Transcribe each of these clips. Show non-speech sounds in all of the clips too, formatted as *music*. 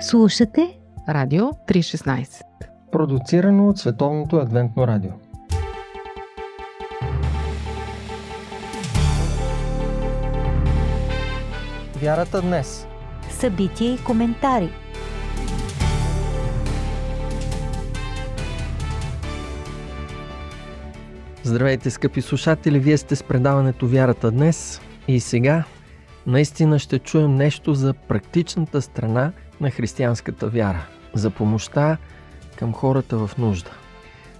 Слушате Радио 316 Продуцирано от Световното адвентно радио. Вярата днес. Събития и коментари. Здравейте, скъпи слушатели! Вие сте с предаването Вярата днес. И сега наистина ще чуем нещо за практичната страна на християнската вяра, за помощта към хората в нужда.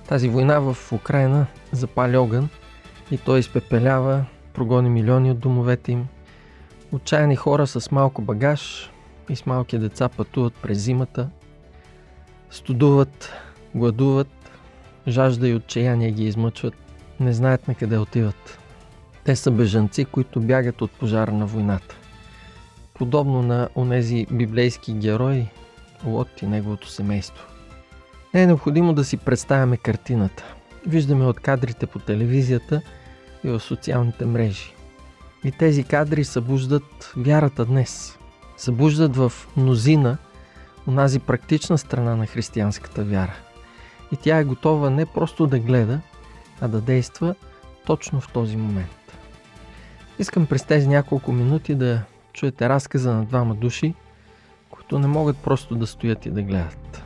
Тази война в Украина запали огън и той изпепелява, прогони милиони от домовете им. Отчаяни хора с малко багаж и с малки деца пътуват през зимата, студуват, гладуват, жажда и отчаяние ги измъчват, не знаят на къде отиват. Те са бежанци, които бягат от пожара на войната. Подобно на онези библейски герои, Лот и неговото семейство. Не е необходимо да си представяме картината. Виждаме от кадрите по телевизията и в социалните мрежи. И тези кадри събуждат вярата днес. Събуждат в мнозина онази практична страна на християнската вяра. И тя е готова не просто да гледа, а да действа точно в този момент. Искам през тези няколко минути да чуете разказа на двама души, които не могат просто да стоят и да гледат.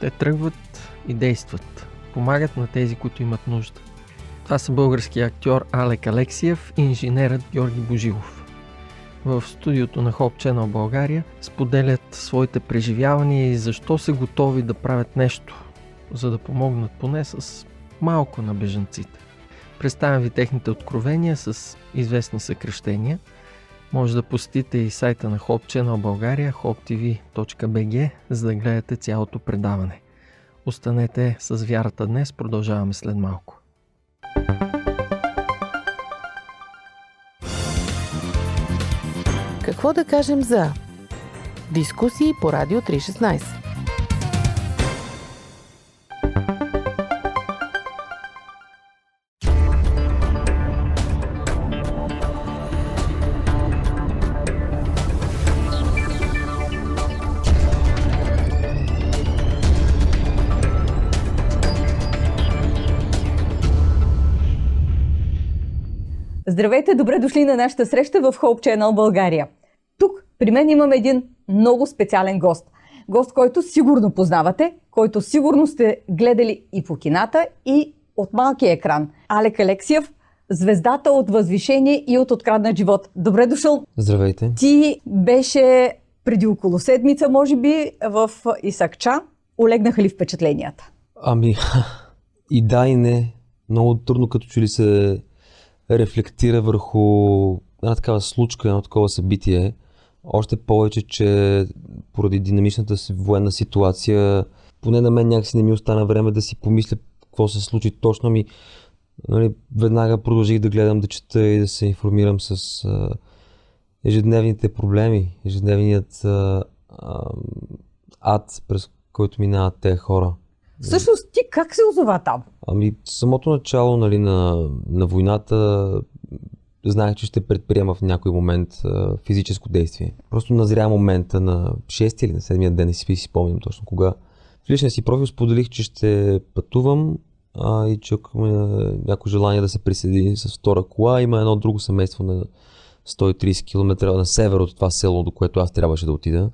Те тръгват и действат, помагат на тези, които имат нужда. Това са българския актьор Алек Алексиев и инженерът Георги Божилов. В студиото на Hope Channel България споделят своите преживявания и защо са готови да правят нещо, за да помогнат поне с малко на бежанците. Представям ви техните откровения с известни съкръщения. Може да посетите и сайта на Hope Channel България, hoptv.bg, за да гледате цялото предаване. Останете с вярата днес, продължаваме след малко. Какво да кажем за дискусии по Радио 316? Здравейте, добре дошли на нашата среща в Hope Channel България. Тук при мен имам един много специален гост. Гост, който сигурно познавате, който сигурно сте гледали и по кината, и от малкия екран. Алек Алексиев, звездата от Възвишение и от Откраднат живот. Добре дошъл! Здравейте! Ти беше преди около седмица, може би, в Исакча. Олегнаха ли впечатленията? Ами, *laughs* и да и не. Много трудно като че ли се рефлектира върху една такава случка, едно такова събитие. Още повече, че поради динамичната си военна ситуация, поне на мен някакси не ми остана време да си помисля какво се случи точно ми. Нали, веднага продължих да гледам, да чета и да се информирам с а, ежедневните проблеми, ежедневният а, а, ад, през който минават тези хора. Всъщност ти как се озова там? Ами, самото начало нали, на, на войната знаех, че ще предприема в някой момент а, физическо действие. Просто назря момента на 6 или на 7 ден, не си, си спомням точно кога. В личния си профил споделих, че ще пътувам а, и има някое желание да се присъедини с втора кола, има едно друго семейство на 130 км на север от това село, до което аз трябваше да отида.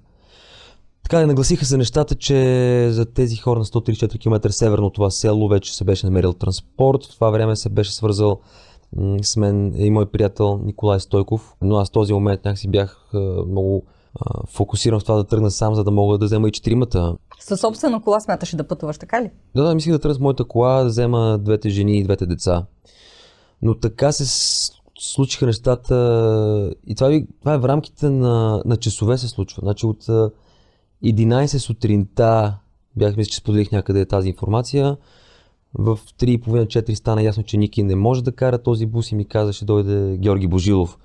Така нагласиха се нещата, че за тези хора на 134 км северно това село вече се беше намерил транспорт. В това време се беше свързал с мен и мой приятел Николай Стойков. Но аз в този момент някакси бях много фокусиран в това да тръгна сам, за да мога да взема и четиримата. Със собствена кола смяташе да пътуваш, така ли? Да, да, мислих да тръгна с моята кола, да взема двете жени и двете деца. Но така се случиха нещата и това, това е в рамките на, на часове се случва. Значи от 11 сутринта, бях мисля, че споделих някъде тази информация. В 3.30-4 стана ясно, че Ники не може да кара този бус и ми каза, ще дойде Георги Божилов.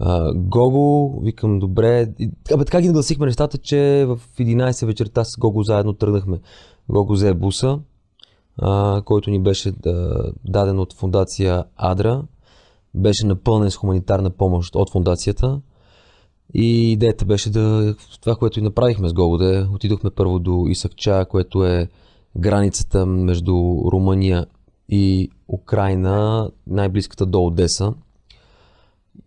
Uh, Гого, викам добре. Абе, така ги нагласихме нещата, че в 11 вечерта с Гого заедно тръгнахме. Гого взе буса, uh, който ни беше да, даден от фундация Адра. Беше напълнен с хуманитарна помощ от фундацията. И идеята беше да, това, което и направихме с Голоде, отидохме първо до Исакча, което е границата между Румъния и Украина, най-близката до Одеса.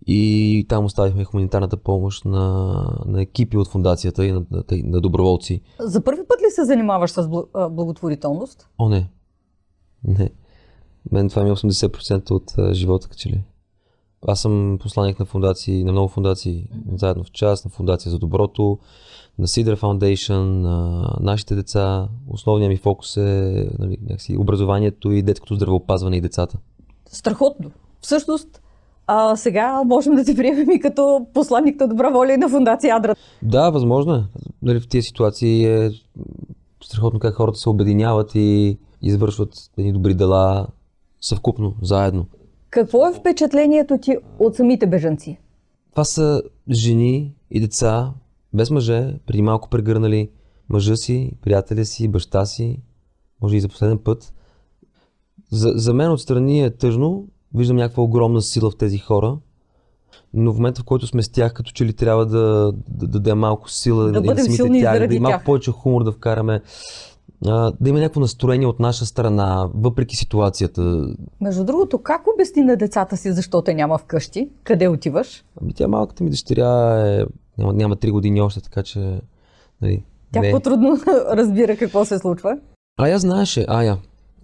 И там оставихме хуманитарната помощ на, на екипи от фундацията и на, на, на доброволци. За първи път ли се занимаваш с благотворителност? О, не. Не. Мен това ми е 80% от живота, като че ли. Аз съм посланник на фундации, на много фундации, заедно в част, на фундация за доброто, на Sidra Foundation, на нашите деца. Основният ми фокус е нали, някакси, образованието и детското здравеопазване и децата. Страхотно. Всъщност, а, сега можем да те приемем и като посланник на добра воля и на фундация Адра. Да, възможно е. Нали, в тези ситуации е страхотно как хората се обединяват и извършват едни добри дела съвкупно, заедно. Какво е впечатлението ти от самите бежанци? Това са жени и деца, без мъже, преди малко прегърнали мъжа си, приятеля си, баща си, може и за последен път. За, за мен отстрани е тъжно, виждам някаква огромна сила в тези хора, но в момента, в който сме с тях, като че ли трябва да, да, да дадем малко сила Да заради да има малко тях. повече хумор да вкараме, а, да има някакво настроение от наша страна, въпреки ситуацията. Между другото, как обясни на децата си защо те няма вкъщи? Къде отиваш? Ами тя малката ми дъщеря е, няма, няма 3 години още, така че... Нали, Тя не. по-трудно *laughs* разбира какво се случва. Ая знаеше, Ая.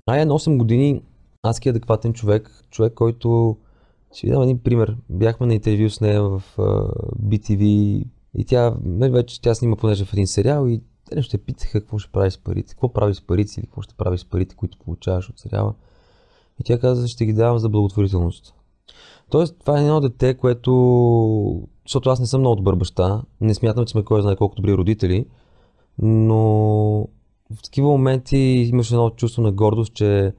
Ая на 8 години адски адекватен човек, човек, който... Ще ви дам един пример. Бяхме на интервю с нея в uh, BTV и тя, нали вече тя снима понеже в един сериал и те нещо те питаха какво ще прави с парите, какво прави с парите или какво ще прави с парите, които получаваш от сериала. И тя каза, ще ги давам за благотворителност. Тоест, това е едно дете, което... Защото аз не съм много добър баща, не смятам, че сме кой знае колко добри родители, но в такива моменти имаш едно чувство на гордост, че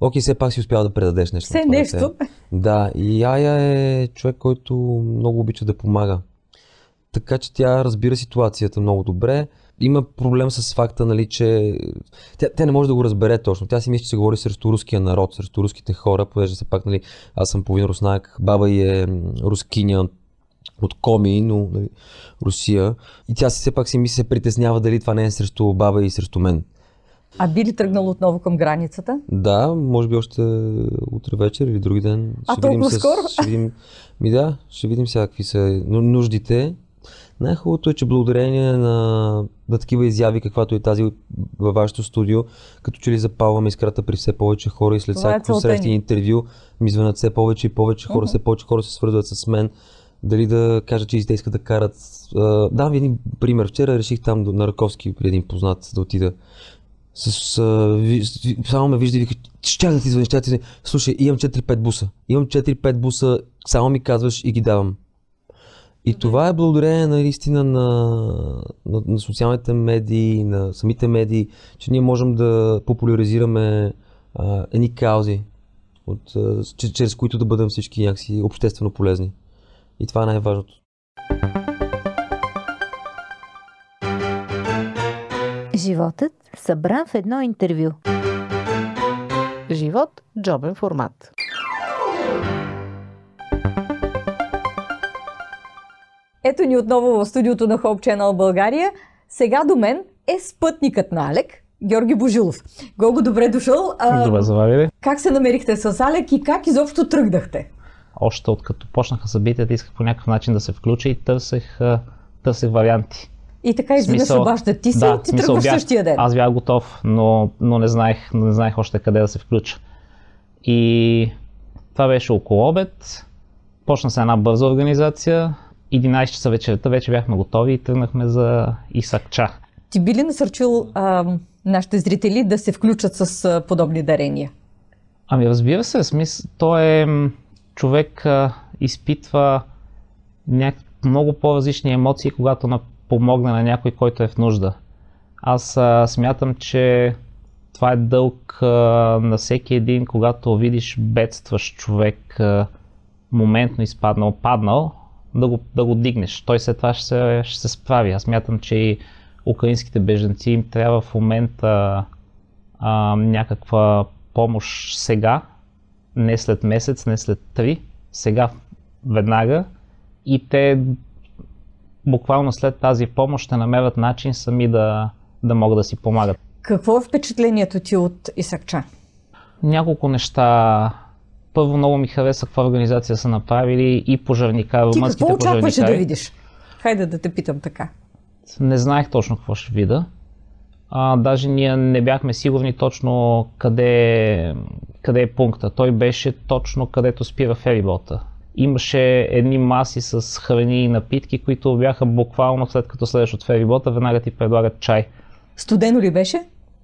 окей, все пак си успял да предадеш нещо. Все нещо. Дете. Да, и Ая е човек, който много обича да помага. Така че тя разбира ситуацията много добре. Има проблем с факта, нали, че тя, тя не може да го разбере точно. Тя си мисли, че се говори срещу руския народ, срещу руските хора, понеже все пак, нали, аз съм половин руснак, баба й е рускиня от Коми, но нали, Русия. И тя си все пак си мисли, се притеснява дали това не е срещу баба и срещу мен. А би ли тръгнал отново към границата? Да, може би още утре вечер или други ден. А толкова скоро? Ще видим, ми да, ще видим сега какви са ну- нуждите. Най-хубавото е, че благодарение на, на такива изяви, каквато е тази във вашето студио, като че ли запалваме искрата при все повече хора и след Това е всяко целта срещи интервю ми звънат все повече и повече хора, Мгм. все повече хора се свързват с мен. Дали да кажат, че те искат да карат. А, Давам ви един пример. Вчера реших там на Раковски при един познат да отида. С, а, ви, само ме вижда и вика, ще да ти звъня, ще да ти звъня. Слушай, имам 4-5 буса. Имам 4-5 буса, само ми казваш и ги давам. И това е благодарение наистина на, на, на социалните медии, на самите медии, че ние можем да популяризираме а, едни каузи, от, а, че- чрез които да бъдем всички някакси обществено полезни. И това е най-важното. Животът събран в едно интервю. Живот – джобен формат. Ето ни отново в студиото на Hope Channel България. Сега до мен е спътникът на Алек, Георги Божилов. Гого, добре дошъл. А, Добре заварили. Как се намерихте с Алек и как изобщо тръгнахте? Още откато почнаха събитията, исках по някакъв начин да се включа и търсех, търсех варианти. И така изведнъж обажда ти си да, и ти смисъл тръгваш бях- същия ден. Аз бях готов, но, но не, знаех, не знаех още къде да се включа. И това беше около обед. Почна се една бърза организация. 11 часа вечерта вече бяхме готови и тръгнахме за Исакча. Ти би ли насърчил а, нашите зрители да се включат с а, подобни дарения? Ами разбира се, смис... той е човек а, изпитва няк... много по-различни емоции, когато на... помогне на някой, който е в нужда. Аз а, смятам, че това е дълг а, на всеки един, когато видиш бедстващ човек, а, моментно изпаднал, паднал, да го, да го дигнеш. Той след това ще се, ще се справи. Аз смятам, че и украинските беженци им трябва в момента а, някаква помощ сега, не след месец, не след три, сега веднага и те буквално след тази помощ ще намерят начин сами да, да могат да си помагат. Какво е впечатлението ти от Исакча? Няколко неща. Първо много ми хареса каква организация са направили и пожарника, Ти какво очакваше пожарникари. да видиш? Хайде да те питам така. Не знаех точно какво ще видя. А, даже ние не бяхме сигурни точно къде, къде е пункта. Той беше точно където спира ферибота. Имаше едни маси с храни и напитки, които бяха буквално след като следваш от ферибота, веднага ти предлагат чай. Студено ли беше?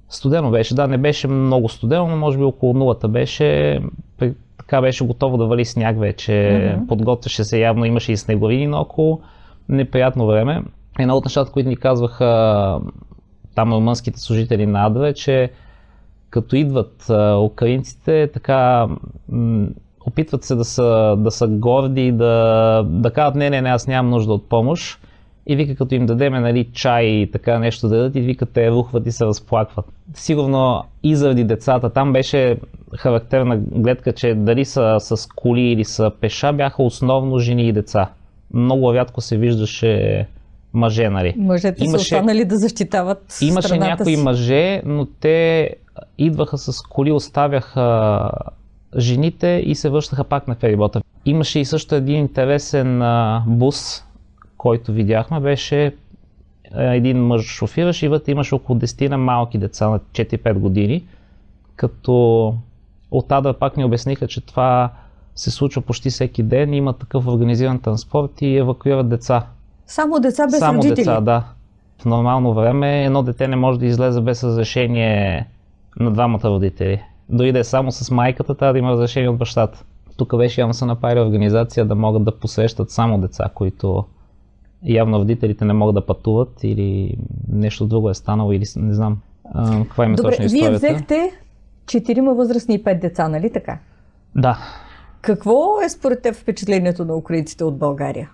Студено беше, да, не беше много студено, но може би около нулата беше. При- Така беше готово да вали сняг вече. Мгм. Подготвяше се явно, имаше и снеговини наоколо. Неприятно време. Едно от нещата, които ни казваха там румънските служители на АДВ, е, че като идват украинците, така м- опитват се да са, да са горди, да, да кажат не, не, не, аз нямам нужда от помощ. И вика, като им дадеме нали, чай и така нещо да дадат, и вика, те рухват и се разплакват. Сигурно и заради децата. Там беше характерна гледка, че дали са с коли или са пеша, бяха основно жени и деца. Много рядко се виждаше мъже, нали? Мъжете са Имаше- останали да защитават Имаше страната някои си. мъже, но те идваха с коли, оставяха жените и се връщаха пак на ферибота. Имаше и също един интересен бус, който видяхме, беше един мъж шофираше и вътре имаше около 10 на малки деца на 4-5 години, като от Адър пак ни обясниха, че това се случва почти всеки ден, има такъв организиран транспорт и евакуират деца. Само деца без Само родители. деца, да. В нормално време едно дете не може да излезе без разрешение на двамата родители. Дори да е само с майката, трябва да има разрешение от бащата. Тук беше явно са направили организация да могат да посрещат само деца, които явно родителите не могат да пътуват или нещо друго е станало или не знам а, каква им е Добре, точно вие историята. взехте четирима възрастни и пет деца, нали така? Да. Какво е според теб впечатлението на украинците от България?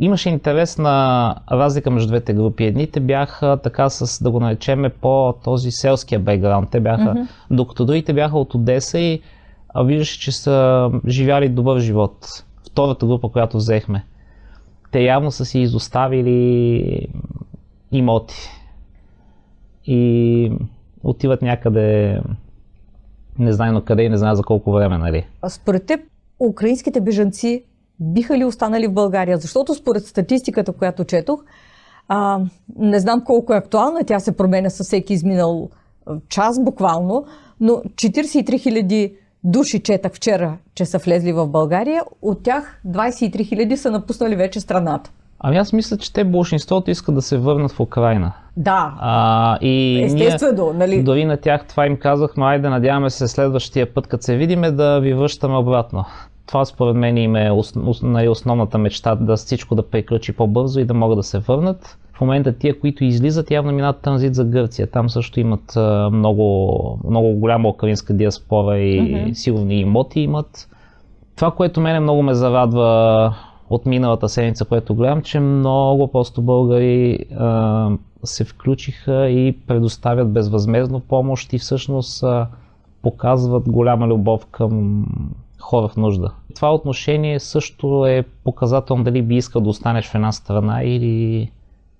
Имаше интересна разлика между двете групи. Едните бяха така с, да го наречеме, по този селския бекграунд. Те бяха, Мгм. докато другите бяха от Одеса и виждаше, че са живяли добър живот. Втората група, която взехме. Те явно са си изоставили имоти. И отиват някъде не знае на къде и не знае за колко време, нали? А според теб, украинските бежанци биха ли останали в България? Защото според статистиката, която четох, а, не знам колко е актуална, тя се променя със всеки изминал час буквално, но 43 хиляди души четах вчера, че са влезли в България, от тях 23 хиляди са напуснали вече страната. Ами аз мисля, че те большинството искат да се върнат в Украина. Да, А, и естествено, нали? ние, дори на тях това им казахме, айде надяваме се следващия път, като се видиме, да ви връщаме обратно. Това според мен им е ос, ос, нали, основната мечта, да всичко да приключи по-бързо и да могат да се върнат. В момента тия, които излизат, явно минат транзит за Гърция. Там също имат а, много, много голяма украинска диаспора и Мгм. сигурни имоти имат. Това, което мене много ме зарадва от миналата седмица, което гледам, че много просто българи а, се включиха и предоставят безвъзмезно помощ и всъщност а, показват голяма любов към хора в нужда. Това отношение също е показателно дали би искал да останеш в една страна или,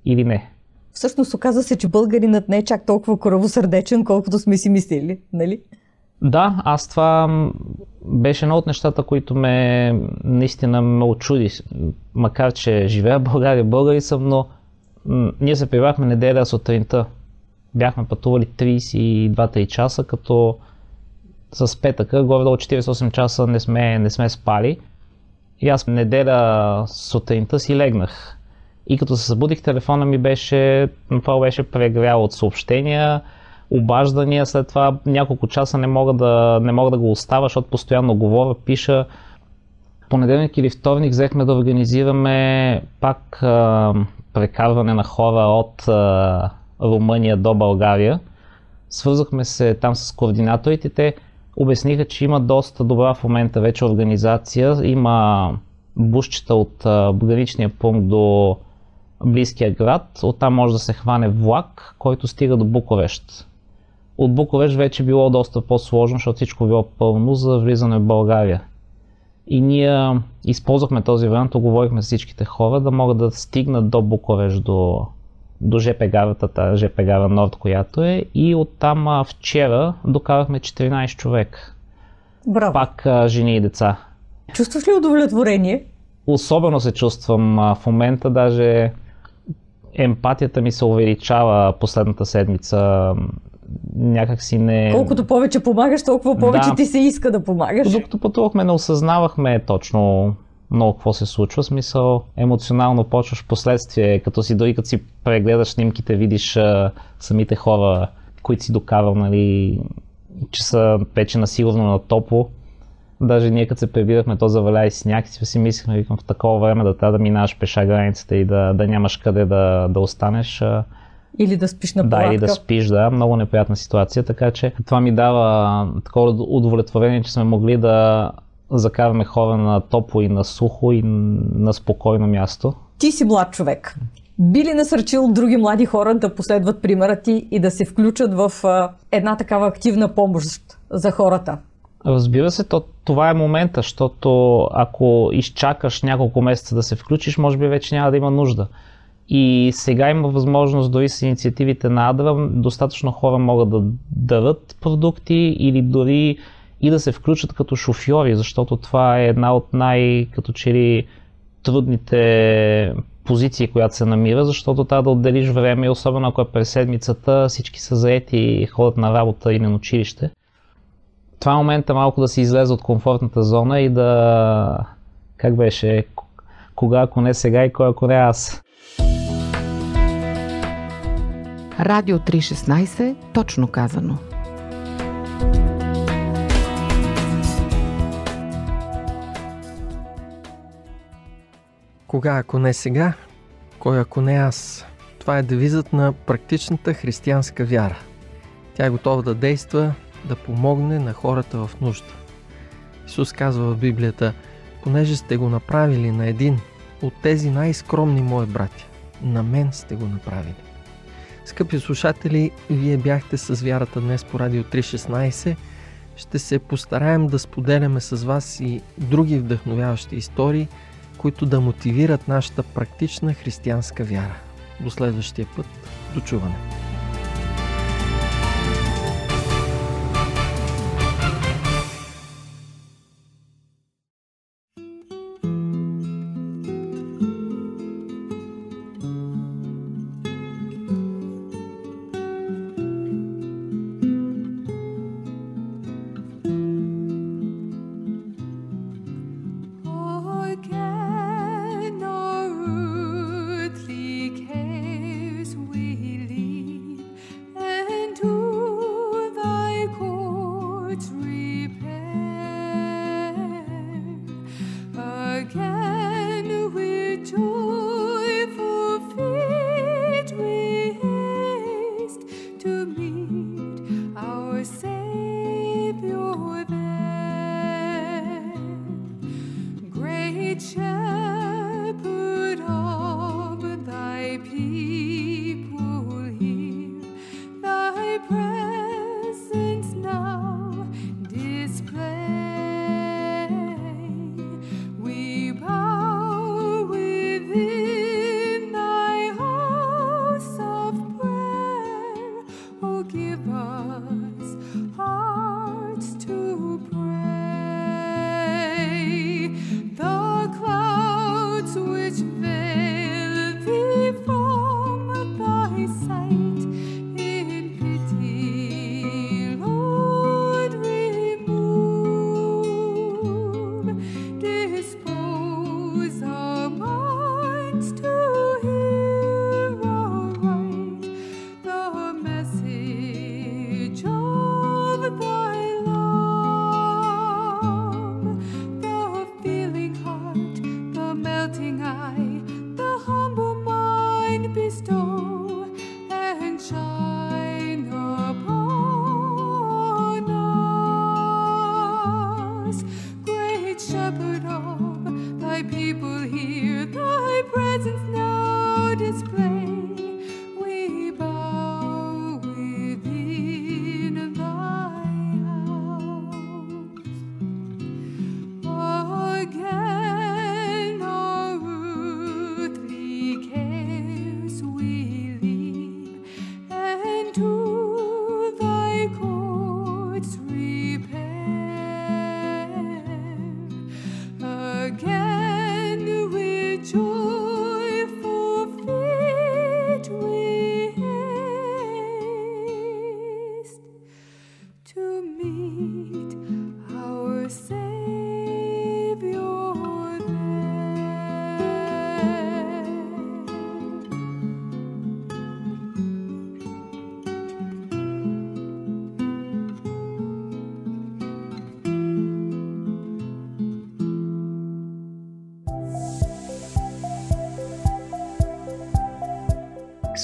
или не. Всъщност оказа се, че българинът не е чак толкова коравосърдечен, колкото сме си мислили, нали? Да, аз това беше едно от нещата, които ме наистина ме очуди. Макар, че живея в България, българи съм, но м, ние се прибрахме неделя сутринта. Бяхме пътували 32-3 часа, като с петъка, горе-долу 48 часа не сме, не сме спали. И аз неделя сутринта си легнах. И като се събудих, телефона ми беше, направо беше прегрял от съобщения, обаждания, след това няколко часа не мога да, не мога да го оставя, защото постоянно говоря, пиша. Понеделник или вторник взехме да организираме пак а, прекарване на хора от а, Румъния до България. Свързахме се там с координаторите. Те обясниха, че има доста добра в момента вече организация. Има бушчета от граничния пункт до близкия град. Оттам може да се хване влак, който стига до Буковещ. От Буковещ вече било доста по-сложно, защото всичко било пълно за влизане в България. И ние използвахме този вариант, оговорихме с всичките хора да могат да стигнат до Буковеж, до, до ЖП гарата, ЖП гара Норд, която е. И оттам а, вчера докарахме 14 човек. Браво. Пак а, жени и деца. Чувстваш ли удовлетворение? Особено се чувствам а, в момента, даже емпатията ми се увеличава последната седмица. Някак си не... Колкото повече помагаш, толкова повече Да. ти се иска да помагаш. Докато пътувахме, не осъзнавахме точно много какво се случва. Смисъл, емоционално почваш последствие, като си дори като си прегледаш снимките, видиш а, самите хора, които си докарал, нали, че са пече на сигурно на топло. Даже ние като се прибирахме, то заваля и сняг и си мислихме, викам, в такова време да трябва да минаваш пеша границата и да, да нямаш къде да, да останеш. Или да спиш на да, палатка. или да спиш, да. Много неприятна ситуация, така че това ми дава такова удовлетворение, че сме могли да закараме хора на топло и на сухо и на спокойно място. Ти си млад човек. Би ли насърчил други млади хора да последват примера ти и да се включат в една такава активна помощ за хората? Разбира се, то, това е момента, защото ако изчакаш няколко месеца да се включиш, може би вече няма да има нужда. И сега има възможност, дори с инициативите на Адра, достатъчно хора могат да дадат продукти или дори и да се включат като шофьори, защото това е една от най- като че ли трудните позиции, която се намира, защото трябва да отделиш време, особено ако е през седмицата, всички са заети и ходят на работа или на училище. Това е момента малко да се излезе от комфортната зона и да... Как беше? Кога, ако не сега и кой, ако не аз. Радио 316, точно казано. Кога, ако не сега, кой ако не аз? Това е девизът на практичната християнска вяра. Тя е готова да действа, да помогне на хората в нужда. Исус казва в Библията, понеже сте го направили на един от тези най-скромни мои братя, на мен сте го направили. Скъпи слушатели, вие бяхте с вярата днес по Радио 316. Ще се постараем да споделяме с вас и други вдъхновяващи истории, които да мотивират нашата практична християнска вяра. До следващия път. До чуване.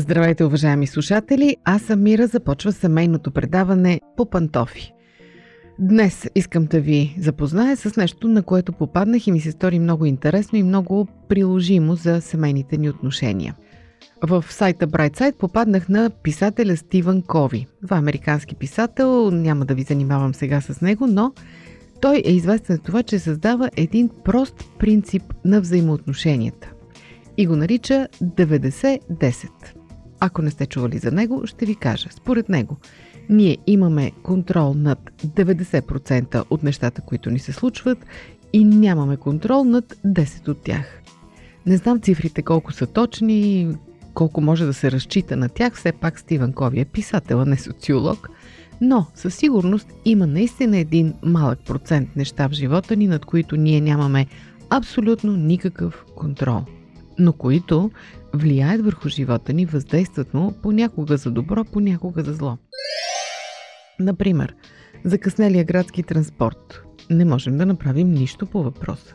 Здравейте, уважаеми слушатели! Аз съм Мира, започва семейното предаване по пантофи. Днес искам да ви запозная с нещо, на което попаднах и ми се стори много интересно и много приложимо за семейните ни отношения. В сайта Brightside попаднах на писателя Стивън Кови. Това е американски писател, няма да ви занимавам сега с него, но той е известен за това, че създава един прост принцип на взаимоотношенията и го нарича 90-10. Ако не сте чували за него, ще ви кажа. Според него, ние имаме контрол над 90% от нещата, които ни се случват и нямаме контрол над 10 от тях. Не знам цифрите колко са точни, колко може да се разчита на тях, все пак Стивен Кови е писател, а не социолог, но със сигурност има наистина един малък процент неща в живота ни, над които ние нямаме абсолютно никакъв контрол, но които влияят върху живота ни, въздействат му понякога за добро, понякога за зло. Например, закъснелия градски транспорт. Не можем да направим нищо по въпроса.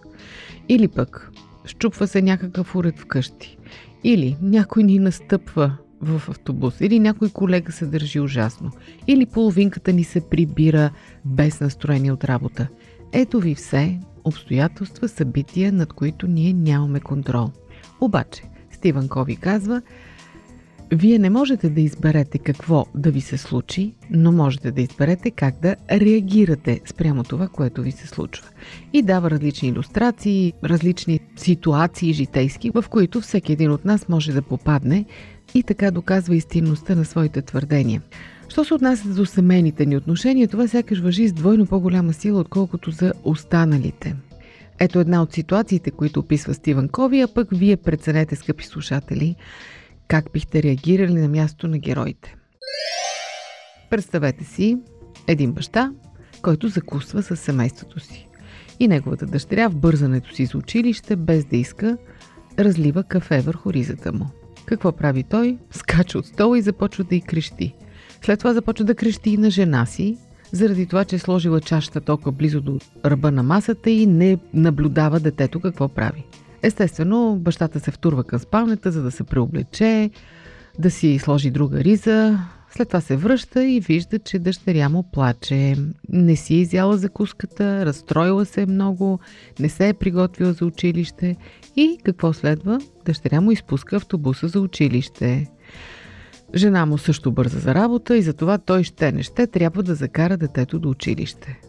Или пък, щупва се някакъв уред вкъщи. Или някой ни настъпва в автобус. Или някой колега се държи ужасно. Или половинката ни се прибира без настроение от работа. Ето ви все обстоятелства, събития, над които ние нямаме контрол. Обаче, Стивън Кови казва, вие не можете да изберете какво да ви се случи, но можете да изберете как да реагирате спрямо това, което ви се случва. И дава различни иллюстрации, различни ситуации житейски, в които всеки един от нас може да попадне и така доказва истинността на своите твърдения. Що се отнася до семейните ни отношения, това сякаш въжи с двойно по-голяма сила, отколкото за останалите. Ето една от ситуациите, които описва Стивън Кови, а пък вие преценете, скъпи слушатели, как бихте реагирали на място на героите. Представете си един баща, който закусва с семейството си. И неговата дъщеря в бързането си за училище, без да иска, разлива кафе върху ризата му. Какво прави той? Скача от стола и започва да й крещи. След това започва да крещи и на жена си, заради това, че е сложила чашата толкова близо до ръба на масата и не наблюдава детето какво прави. Естествено, бащата се втурва към спалнята, за да се преоблече, да си сложи друга риза. След това се връща и вижда, че дъщеря му плаче. Не си е изяла закуската, разстроила се много, не се е приготвила за училище. И какво следва? Дъщеря му изпуска автобуса за училище. Жена му също бърза за работа и затова той ще не ще трябва да закара детето до училище.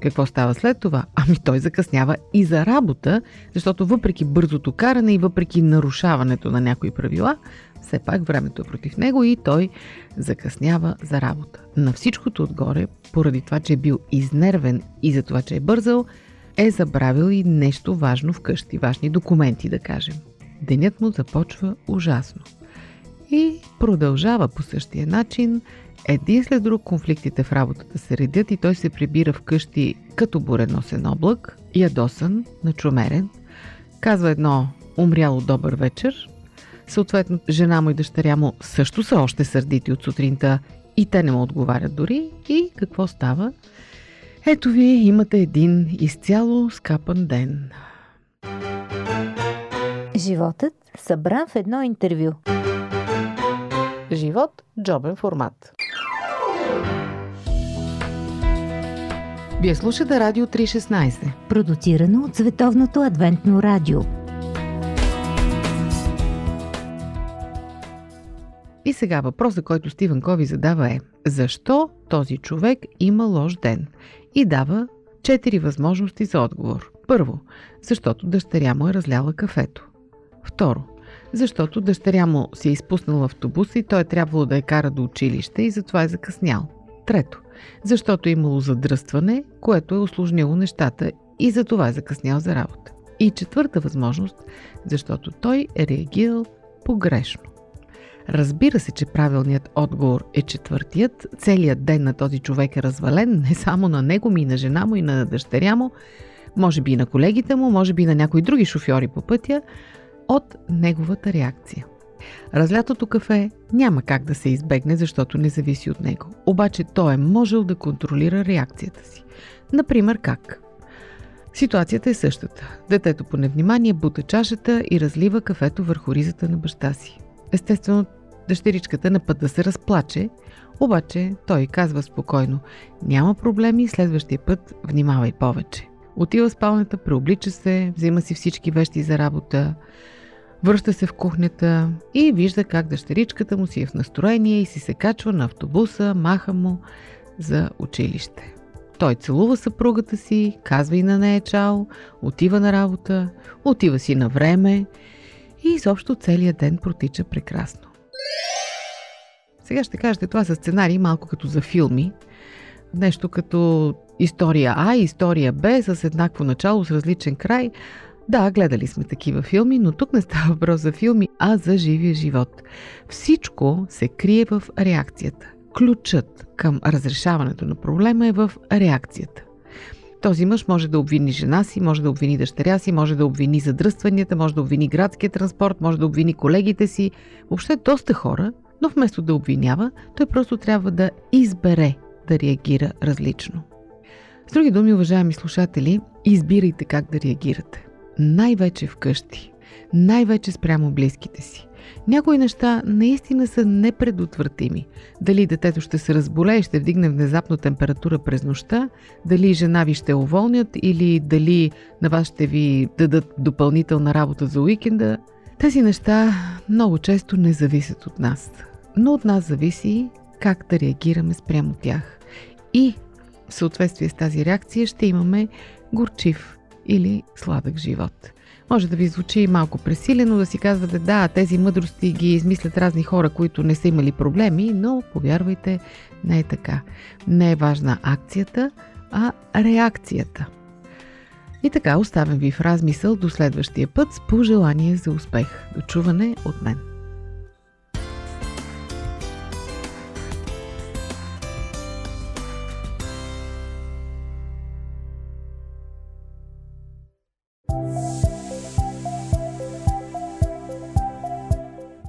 Какво става след това? Ами той закъснява и за работа, защото въпреки бързото каране и въпреки нарушаването на някои правила, все пак времето е против него и той закъснява за работа. На всичкото отгоре, поради това, че е бил изнервен и за това, че е бързал, е забравил и нещо важно вкъщи, важни документи, да кажем. Денят му започва ужасно. И продължава по същия начин. Един след друг конфликтите в работата се редят и той се прибира вкъщи като буреносен облак, ядосан, начумерен. Казва едно умряло добър вечер. Съответно, жена му и дъщеря му също са още сърдити от сутринта и те не му отговарят дори. И какво става? Ето ви имате един изцяло скапан ден. Животът събран в едно интервю. Живот – джобен формат. Вие слушате Радио 316. Продуцирано от Световното адвентно радио. И сега въпросът, който Стивен Кови задава е Защо този човек има лош ден? И дава четири възможности за отговор. Първо, защото дъщеря му е разляла кафето. Второ, защото дъщеря му си е изпуснала автобуса и той е трябвало да я кара до училище и затова е закъснял. Трето, защото е имало задръстване, което е осложнило нещата и затова е закъснял за работа. И четвърта възможност, защото той е реагирал погрешно. Разбира се, че правилният отговор е четвъртият. Целият ден на този човек е развален, не само на него, ми и на жена му, и на дъщеря му, може би и на колегите му, може би и на някои други шофьори по пътя, от неговата реакция. Разлятото кафе няма как да се избегне, защото не зависи от него. Обаче той е можел да контролира реакцията си. Например, как? Ситуацията е същата. Детето по невнимание бута чашата и разлива кафето върху ризата на баща си. Естествено, дъщеричката на път да се разплаче, обаче той казва спокойно «Няма проблеми, следващия път внимавай повече». Отива в спалнята, преоблича се, взима си всички вещи за работа, връща се в кухнята и вижда как дъщеричката му си е в настроение и си се качва на автобуса, маха му за училище. Той целува съпругата си, казва и на нея чао, отива на работа, отива си на време и изобщо целият ден протича прекрасно. Сега ще кажете, това са сценарии малко като за филми. Нещо като история А и история Б с еднакво начало, с различен край. Да, гледали сме такива филми, но тук не става въпрос за филми, а за живия живот. Всичко се крие в реакцията. Ключът към разрешаването на проблема е в реакцията. Този мъж може да обвини жена си, може да обвини дъщеря си, може да обвини задръстванията, може да обвини градския транспорт, може да обвини колегите си. Въобще доста хора, но вместо да обвинява, той просто трябва да избере да реагира различно. С други думи, уважаеми слушатели, избирайте как да реагирате. Най-вече вкъщи. Най-вече спрямо близките си. Някои неща наистина са непредотвратими. Дали детето ще се разболее и ще вдигне внезапно температура през нощта, дали жена ви ще уволнят или дали на вас ще ви дадат допълнителна работа за уикенда. Тези неща много често не зависят от нас. Но от нас зависи как да реагираме спрямо тях. И в съответствие с тази реакция ще имаме горчив или сладък живот. Може да ви звучи малко пресилено да си казвате, да, тези мъдрости ги измислят разни хора, които не са имали проблеми, но повярвайте, не е така. Не е важна акцията, а реакцията. И така оставям ви в размисъл до следващия път с пожелание за успех. До чуване от мен.